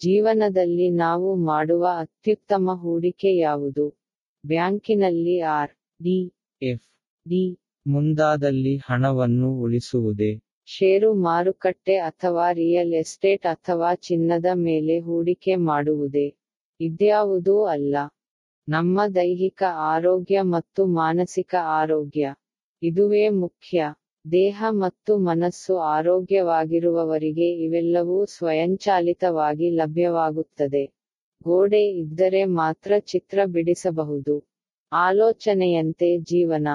ಜೀವನದಲ್ಲಿ ನಾವು ಮಾಡುವ ಅತ್ಯುತ್ತಮ ಹೂಡಿಕೆ ಯಾವುದು? ಬ್ಯಾಂಕಿನಲ್ಲಿ ಆರ್ ಡಿ ಎಫ್ ಡಿ ಮುಂದಾದಲ್ಲಿ ಹಣವನ್ನು ಉಳಿಸುವುದೇ? ಷೇರು ಮಾರುಕಟ್ಟೆ ಅಥವಾ ರಿಯಲ್ ಎಸ್ಟೇಟ್ ಅಥವಾ ಚಿನ್ನದ ಮೇಲೆ ಹೂಡಿಕೆ ಮಾಡುವುದೇ? ಇದ್ಯಾವುದೂ ಅಲ್ಲ. ನಮ್ಮ ದೈಹಿಕ ಆರೋಗ್ಯ ಮತ್ತು ಮಾನಸಿಕ ಆರೋಗ್ಯ. ಇದುವೇ ಮುಖ್ಯ. ದೇಹ ಮತ್ತು ಮನಸ್ಸು ಆರೋಗ್ಯವಾಗಿರುವವರಿಗೆ ಇವೆಲ್ಲವೂ ಸ್ವಯಂಚಾಲಿತವಾಗಿ ಲಭ್ಯವಾಗುತ್ತದೆ. ಗೋಡೆ ಇದ್ದರೆ ಮಾತ್ರ ಚಿತ್ರ ಬಿಡಿಸಬಹುದು. ಆಲೋಚನೆಯಂತೆ ಜೀವನ.